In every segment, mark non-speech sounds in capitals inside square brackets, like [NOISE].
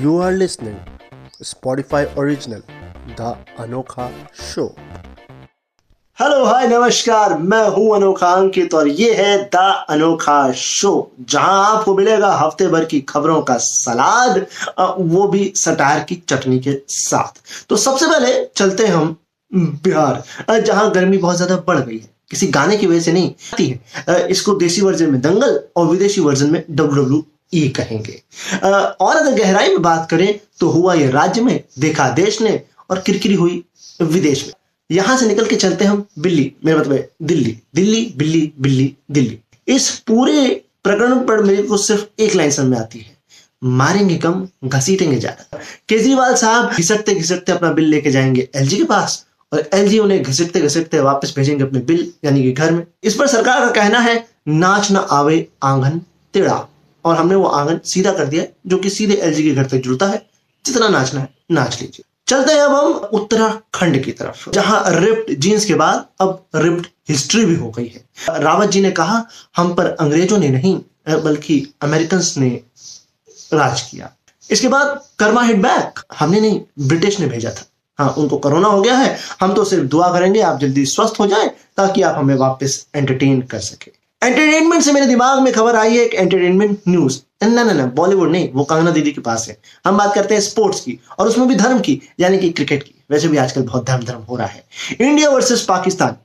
You are listening Spotify original, The Anokha Show. Hello hi नमस्कार मैं हूँ अनोखा अंकित और ये है द अनोखा शो, जहाँ आपको मिलेगा हफ़्ते भर की खबरों का सलाद वो भी सटार की चटनी के साथ। तो सबसे पहले चलते हम बिहार जहाँ गर्मी बहुत ज़्यादा बढ़ गई है। किसी गाने की वजह से नहीं, आती है। इसको देसी वर्जन में दंगल और विदेशी वर्जन में डब्ल्यू ई कहेंगे। और अगर गहराई में बात करें तो हुआ ये राज्य में, देखा देश ने, और किरकिरी हुई विदेश में। यहाँ से निकल के चलते हम बिल्ली, मेरा मतलब दिल्ली। दिल्ली, बिल्ली बिल्ली, दिल्ली। इस पूरे प्रकरण पर मेरे को सिर्फ़ एक लाइन समझ में आती है। मारेंगे कम, घसीटेंगे ज़्यादा। केजरीवाल साहब घिसटते घिसटते अपना बिल लेके जाएँगे एलजी के पास, और एलजी उन्हें घसीटते घसीटते वापस भेजेंगे अपने बिल, यानी कि घर में। इस पर सरकार का कहना है, नाच न आवे आँगन टेढ़ा। और हमने वो आँगन सीधा कर दिया जो कि सीधे एलजी के घर तक जुड़ता है। जितना नाचना है, नाच लीजिए। चलते हैं अब हम उत्तराखंड की तरफ़, जहाँ रिप्ड जीन्स के बाद अब रिप्ड हिस्ट्री भी हो गई है। रावत जी ने कहा, हम पर अंग्रेज़ों ने नहीं बल्कि अमेरिकन ने राज किया। इसके बाद कर्मा हिट बैक हमने नहीं ब्रिटिश ने भेजा था। हाँ उनको कोरोना हो गया है। हम तो सिर्फ़ दुआ करेंगे, आप जल्दी स्वस्थ हो जाए, ताकि आप हमें वापस एंटरटेन कर सके। एंटरटेनमेंट से मेरे दिमाग में खबर आई है एक एंटरटेनमेंट न्यूज़ ना ना ना बॉलीवुड नहीं, वो कंगना दीदी के पास है। हम बात करते हैं स्पोर्ट्स की, और उसमें भी धर्म की, यानी कि क्रिकेट की। वैसे भी आजकल बहुत धर्म धर्म हो रहा है। इंडिया वर्सेस पाकिस्तान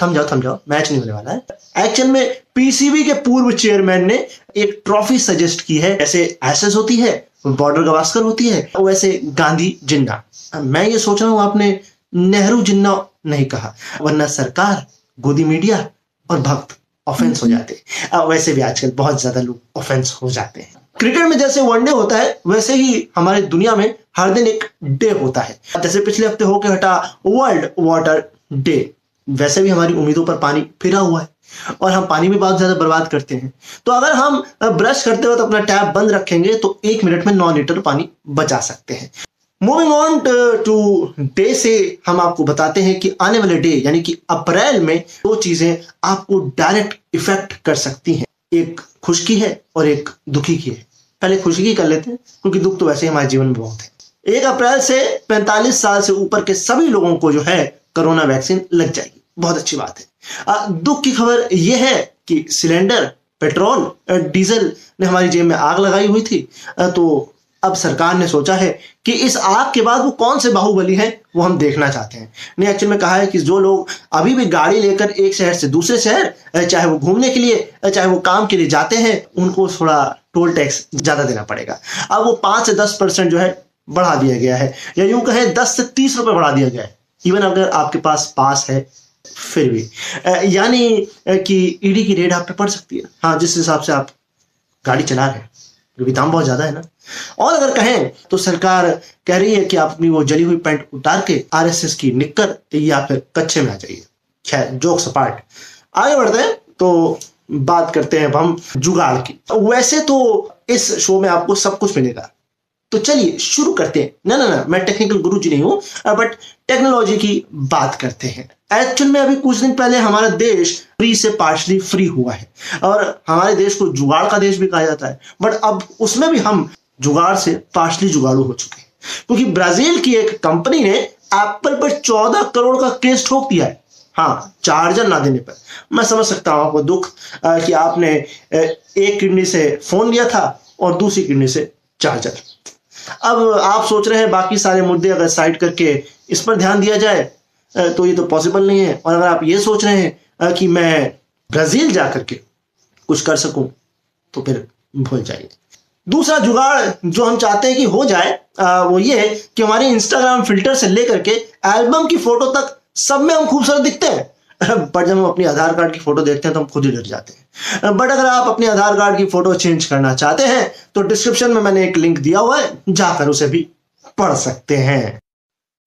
थम जाओ थम जाओ मैच नहीं होने वाला है। एक्शन में पीसीबी के पूर्व चेयरमैन ने एक ट्रॉफी सजेस्ट की है। जैसे एसएस होती है बॉर्डर गवास्कर होती है वैसे गांधी जिन्ना मैं ये सोच रहा हूँ, आपने नेहरू जिन्ना नहीं कहा। वरना सरकार, गोदी मीडिया और भक्त ऑफेंस हो जाते हैं। वैसे भी आजकल बहुत ज़्यादा लोग ऑफेंस हो जाते हैं। क्रिकेट में जैसे वनडे होता है वैसे ही हमारे दुनिया में हर दिन एक डे होता है। जैसे पिछले हफ़्ते होके हटा वर्ल्ड वाटर डे वैसे भी हमारी उम्मीदों पर पानी फिरा हुआ है और हम पानी भी बहुत ज़्यादा बर्बाद करते हैं। तो अगर हम ब्रश करते वक्त अपना टैप बंद रखेंगे तो एक मिनट में नौ लीटर पानी बचा सकते हैं। मूविंग ऑन टू डे से हम आपको बताते हैं कि आने वाले डे यानी कि अप्रैल में दो चीज़ें आपको डायरेक्ट इफ़ेक्ट कर सकती हैं। एक खुशकी है और एक दुखी की है। पहले खुशी की कर लेते हैं, क्योंकि दुख तो वैसे ही हमारे जीवन में बहुत है। एक अप्रैल से 45 साल से ऊपर के सभी लोगों को जो है कोरोना वैक्सीन लग जाएगी। बहुत अच्छी बात है। दुख की खबर यह है कि सिलेंडर, पेट्रोल डीजल ने हमारी जेब में आग लगाई हुई थी। तो अब सरकार ने सोचा है कि इस आग के बाद वो कौन से बाहुबली हैं, वो हम देखना चाहते हैं। ने एक्चुअल में कहा है कि जो लोग अभी भी गाड़ी लेकर एक शहर से दूसरे शहर चाहे वो घूमने के लिए चाहे वो काम के लिए जाते हैं, उनको थोड़ा टोल टैक्स ज़्यादा देना पड़ेगा। अब वो पाँच से दस परसेंट जो है बढ़ा दिया गया है, या यूँ कहें दस से तीस रुपए बढ़ा दिया गया है। इवन अगर आपके पास पास है, फिर भी। यानी कि ईडी की रेड आप पे पड़ सकती है। हाँ जिस हिसाब से आप गाड़ी चला रहे हैं, क्योंकि दाम बहुत ज़्यादा है ना। और अगर कहें तो सरकार कह रही है कि आप अपनी वो जली हुई पैंट उतार के आरएसएस की निक्कर या फिर कच्चे में आ जाइए। खैर जोक सपाट आगे बढ़ते हैं तो बात करते हैं अब हम जुगाड़ की। वैसे तो इस शो में आपको सब कुछ मिलेगा। तो चलिए, शुरू करते हैं। ना ना ना, मैं टेक्निकल गुरु जी नहीं हूँ बट टेक्नोलॉजी की बात करते हैं। एक्चुअल में अभी कुछ दिन पहले हमारा देश फ्री से पार्शली फ्री हुआ है। और हमारे देश को जुगाड़ का देश भी कहा जाता है। बट अब उसमें भी हम जुगाड़ से पार्शली जुगाड़ू हो चुके क्योंकि ब्राज़ील की एक कंपनी ने एप्पल पर चौदह करोड़ का केस ठोक दिया है। हाँ चार्जर ना देने पर। मैं समझ सकता हूँ आपको दुख कि आपने एक किडनी से फ़ोन लिया था और दूसरी किडनी से चार्जर। अब आप सोच रहे हैं बाकी सारे मुद्दे अगर साइड करके इस पर ध्यान दिया जाए तो ये तो पॉसिबल नहीं है। और अगर आप ये सोच रहे हैं कि मैं ब्राज़ील जा करके कुछ कर सकूँ तो फिर भूल जाइए। दूसरा जुगाड़ जो हम चाहते हैं कि हो जाए आ, वो ये है कि हमारे इंस्टाग्राम फ़िल्टर से लेकर के एल्बम की फ़ोटो तक सब में हम खूबसूरत दिखते हैं। [LAUGHS] बट जब हम अपनी आधार कार्ड की फ़ोटो देखते हैं तो हम खुद ही डर जाते हैं। बट अगर आप अपने आधार कार्ड की फ़ोटो चेंज करना चाहते हैं तो डिस्क्रिप्शन में मैंने एक लिंक दिया हुआ है जाकर उसे भी पढ़ सकते हैं।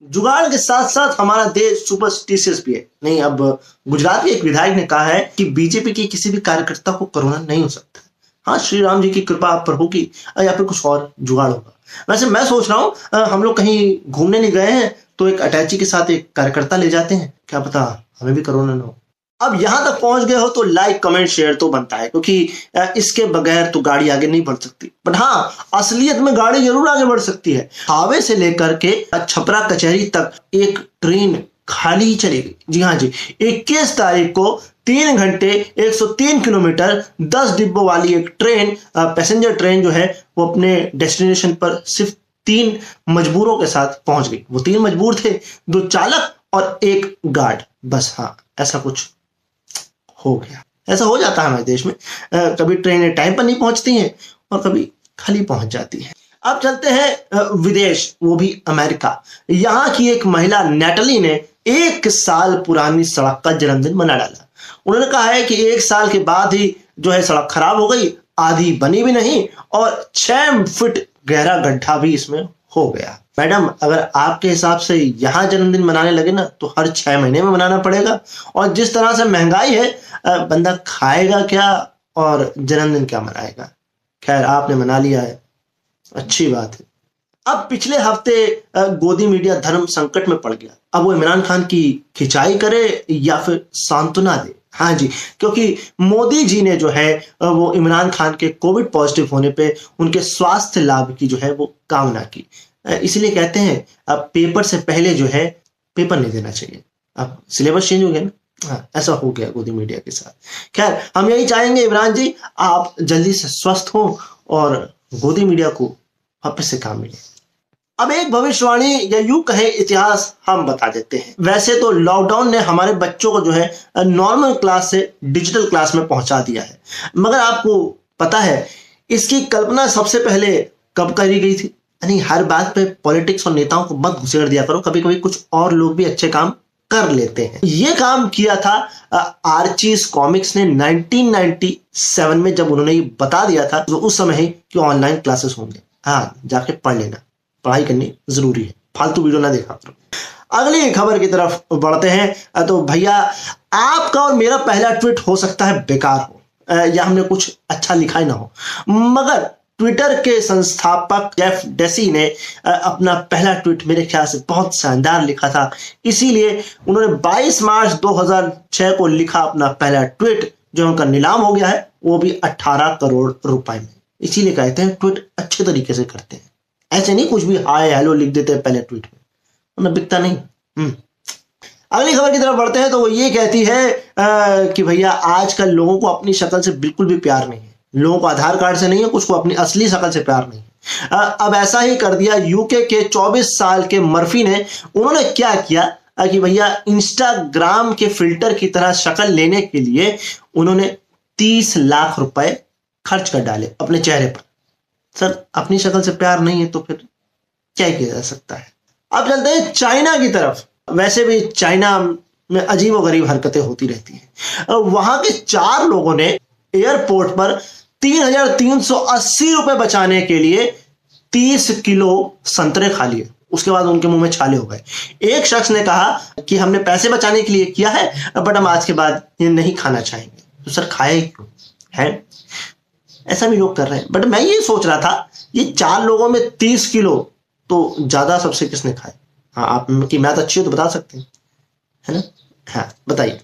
जुगाड़ के साथ साथ हमारा देश सुपरस्टिशियस भी है। नहीं अब गुजरात के एक विधायक ने कहा है कि बीजेपी के किसी भी कार्यकर्ता को कोरोना नहीं हो सकता। हाँ श्री राम जी की कृपा आप पर होगी या फिर कुछ और जुगाड़ होगा। वैसे मैं सोच रहा हूँ हम लोग कहीं घूमने नहीं गए हैं तो एक अटैची के साथ एक कार्यकर्ता ले जाते हैं। क्या पता हमें भी कोरोना ना हो। अब यहाँ तक पहुँच गए हो तो लाइक कमेंट शेयर तो बनता है, क्योंकि इसके बगैर तो गाड़ी आगे नहीं बढ़ सकती। बट हाँ असलियत में गाड़ी ज़रूर आगे बढ़ सकती है। हावे से लेकर के छपरा कचहरी तक एक ट्रेन खाली ही चलेगी जी हाँ जी 21 तारीख को तीन घंटे 103 किलोमीटर 10 डिब्बों वाली एक ट्रेन पैसेंजर ट्रेन जो है, वो अपने डेस्टिनेशन पर सिर्फ़ तीन मजबूरों के साथ पहुँच गई। वो तीन मजबूर थे, दो चालक और एक गार्ड। बस हाँ ऐसा कुछ हो गया। ऐसा हो जाता है हमारे देश में। कभी ट्रेनें टाइम पर नहीं पहुँचती हैं और कभी खाली पहुँच जाती हैं। अब चलते हैं विदेश, वो भी अमेरिका। यहाँ की एक महिला, नेटली ने एक साल पुरानी सड़क का जन्मदिन मना डाला। उन्होंने कहा है कि एक साल के बाद ही जो है सड़क खराब हो गई, आधी बनी भी नहीं और छह फुट गहरा गड्ढा भी इसमें हो गया। मैडम, अगर आपके हिसाब से यहाँ जन्मदिन मनाने लगे ना तो हर छह महीने में मनाना पड़ेगा। और जिस तरह से महँगाई है बंदा खाएगा क्या और जन्मदिन क्या मनाएगा? खैर, आपने मना लिया है। अच्छी बात है। अब पिछले हफ़्ते गोदी मीडिया धर्म संकट में पड़ गया। अब वो इमरान खान की खिंचाई करे या फिर सांत्वना दे। हाँ जी, क्योंकि मोदी जी ने जो है वो इमरान खान के कोविड पॉजिटिव होने पे उनके स्वास्थ्य लाभ की जो है, वो कामना की। इसलिए कहते हैं, अब पेपर से पहले जो है, पेपर नहीं देना चाहिए। अब सिलेबस चेंज हो गया ना? हाँ ऐसा हो गया गोदी मीडिया के साथ। खैर, हम यही चाहेंगे, इमरान जी, आप जल्दी से स्वस्थ हो और गोदी मीडिया को वापस से काम मिले। अब एक भविष्यवाणी या यू कहे इतिहास हम बता देते हैं। वैसे तो लॉकडाउन ने हमारे बच्चों को जो है नॉर्मल क्लास से डिजिटल क्लास में पहुँचा दिया है। मगर आपको पता है, इसकी कल्पना सबसे पहले कब करी गई थी? यानी हर बात पे पॉलिटिक्स और नेताओं को मत घुसेड़ दिया करो। कभी कभी कुछ और लोग भी अच्छे काम कर लेते हैं। ये काम किया था आर्चीज कॉमिक्स ने 1997 में जब उन्होंने ये बता दिया था तो उस समय ही कि ऑनलाइन क्लासेस होंगे? हाँ जाके पढ़ लेना। पढ़ाई करनी ज़रूरी है। फालतू वीडियो ना देखा करो। अगली खबर की तरफ़ बढ़ते हैं। तो भैया, आपका और मेरा पहला ट्वीट हो सकता है बेकार हो। या हमने कुछ अच्छा लिखा ही ना हो। मगर ट्विटर के संस्थापक जेफ डेसी ने अपना पहला ट्वीट मेरे ख्याल से बहुत शानदार लिखा था। इसीलिए उन्होंने 22 मार्च 2006 को लिखा अपना पहला ट्वीट, जो उनका नीलाम हो गया है, वो भी 18 करोड़ रुपए में। इसीलिए कहते हैं ट्वीट अच्छे तरीके से करते हैं। ऐसे नहीं कुछ भी हाय हेलो लिख देते हैं पहले ट्वीट में। उन्हें बिकता नहीं। हम्म। अगली खबर की तरफ़ बढ़ते हैं तो वो ये कहती है आ, कि भैया आजकल लोगों को अपनी शक्ल से बिल्कुल भी प्यार नहीं है। लोगों को आधार कार्ड से नहीं है कुछ को अपनी असली शक्ल से प्यार नहीं है। अब ऐसा ही कर दिया यूके के 24 साल के मर्फी ने। उन्होंने क्या किया कि भैया इंस्टाग्राम के फ़िल्टर की तरह शक्ल लेने के लिए उन्होंने 30 लाख रुपए खर्च कर डाले अपने चेहरे पर। सर, अपनी शक्ल से प्यार नहीं है तो फिर क्या किया जा सकता है? अब चलते हैं, चाइना की तरफ़ वैसे भी चाइना में अजीब गरीब हरकतें होती रहती हैं। वहाँ के चार लोगों ने एयरपोर्ट पर तीन हज़ार तीन सौ अस्सी रुपए बचाने के लिए तीस किलो संतरे खा लिए। उसके बाद उनके मुँह में छाले हो गए। एक शख्स ने कहा कि हमने पैसे बचाने के लिए किया है, बट हम आज के बाद ये नहीं खाना चाहेंगे। तो सर, खाए क्यों? है? ऐसा भी लोग कर रहे हैं। बट मैं ये सोच रहा था, ये चार लोगों में तीस किलो तो ज़्यादा सबसे किसने खाए? हाँ आप की मैथ अच्छी हो तो बता सकते हैं। है ना? हाँ बताइए।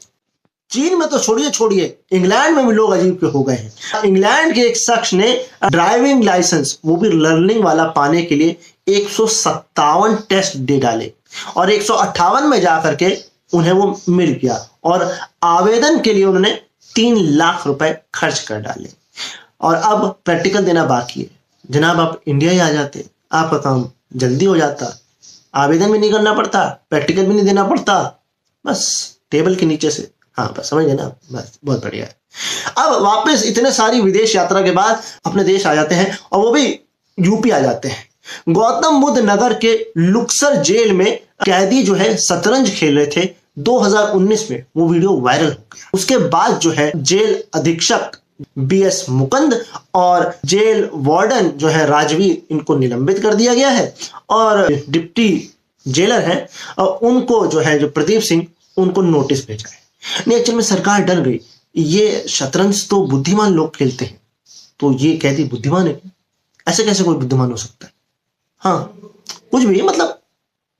चीन में तो छोड़िए छोड़िए। इंग्लैंड में भी लोग अजीब के हो गए हैं। इंग्लैंड के एक शख्स ने ड्राइविंग लाइसेंस, वो भी लर्निंग वाला पाने के लिए एक सौ सत्तावन टेस्ट दे डाले और एक सौ अट्ठावन में जाकर के उन्हें वो मिल गया और आवेदन के लिए उन्होंने तीन लाख रुपए खर्च कर डाले। और अब प्रैक्टिकल देना बाकी है। जनाब, आप इंडिया ही आ जाते। आपका काम जल्दी हो जाता। आवेदन भी नहीं करना पड़ता प्रैक्टिकल भी नहीं देना पड़ता। बस टेबल के नीचे से। हाँ बस, समझ गए ना? बस, बहुत बढ़िया। है अब वापस इतने सारी विदेश यात्रा के बाद अपने देश आ जाते हैं और वो भी यूपी आ जाते हैं। गौतम बुद्ध नगर के लुक्सर जेल में कैदी जो है, शतरंज खेल रहे थे। 2019 में वो वीडियो वायरल हो गया। उसके बाद जो है, जेल अधीक्षक बी एस मुकंद और जेल वार्डन जो है राजवीर इनको निलंबित कर दिया गया है। और डिप्टी जेलर है, और उनको जो है जो प्रदीप सिंह, उनको नोटिस भेजा है। नहीं एक्चुअल में सरकार डर गई। ये शतरंज तो बुद्धिमान लोग खेलते हैं। तो ये कहती बुद्धिमान है। ऐसे कैसे कोई बुद्धिमान हो सकता है? हाँ कुछ भी मतलब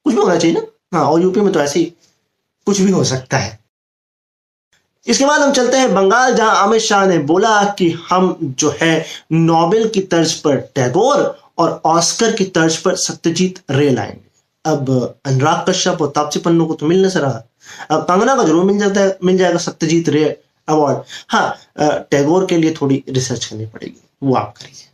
कुछ भी होना चाहिए ना। हाँ और यूपी में तो ऐसे ही कुछ भी हो सकता है। इसके बाद हम चलते हैं बंगाल, जहाँ अमित शाह ने बोला कि हम जो है नोबेल की तर्ज पर टैगोर और ऑस्कर की तर्ज पर सत्यजीत रे लाएँगे। अब अनुराग कश्यप और तापसी पन्नू को तो मिलने से रहा अब कंगना का ज़रूर मिल जाता है, मिल जाएगा सत्यजीत रे अवार्ड। हाँ टैगोर के लिए थोड़ी रिसर्च करनी पड़ेगी। वो आप करिए।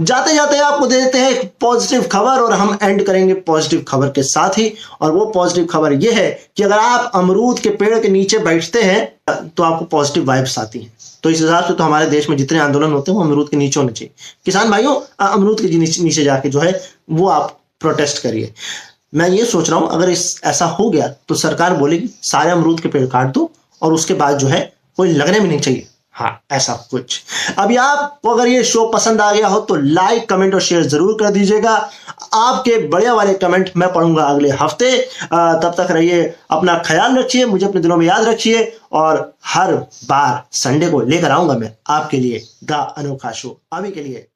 जाते जाते आपको दे देते हैं एक पॉजिटिव खबर और हम एंड करेंगे पॉजिटिव खबर के साथ ही। और वो पॉजिटिव खबर ये है कि अगर आप अमरूद के पेड़ के नीचे बैठते हैं तो आपको पॉजिटिव वाइब्स आती हैं। तो इस हिसाब से तो हमारे देश में जितने आंदोलन होते हैं, वो अमरूद के नीचे होने चाहिए। किसान भाइयों अमरूद के नीचे जाके जो है, वो आप प्रोटेस्ट करिए। मैं ये सोच रहा हूँ, अगर इस, ऐसा हो गया तो सरकार बोलेगी, सारे अमरूद के पेड़ काट दो और उसके बाद जो है, कोई लगने भी नहीं चाहिए। हाँ ऐसा कुछ। अभी आपको अगर ये शो पसंद आ गया हो तो लाइक कमेंट और शेयर ज़रूर कर दीजिएगा। आपके बढ़िया वाले कमेंट मैं पढ़ूँगा अगले हफ़्ते। तब तक रहिए, अपना ख्याल रखिए, मुझे अपने दिलों में याद रखिए और हर बार संडे को लेकर आऊँगा मैं आपके लिए द अनोखा शो अभी के लिए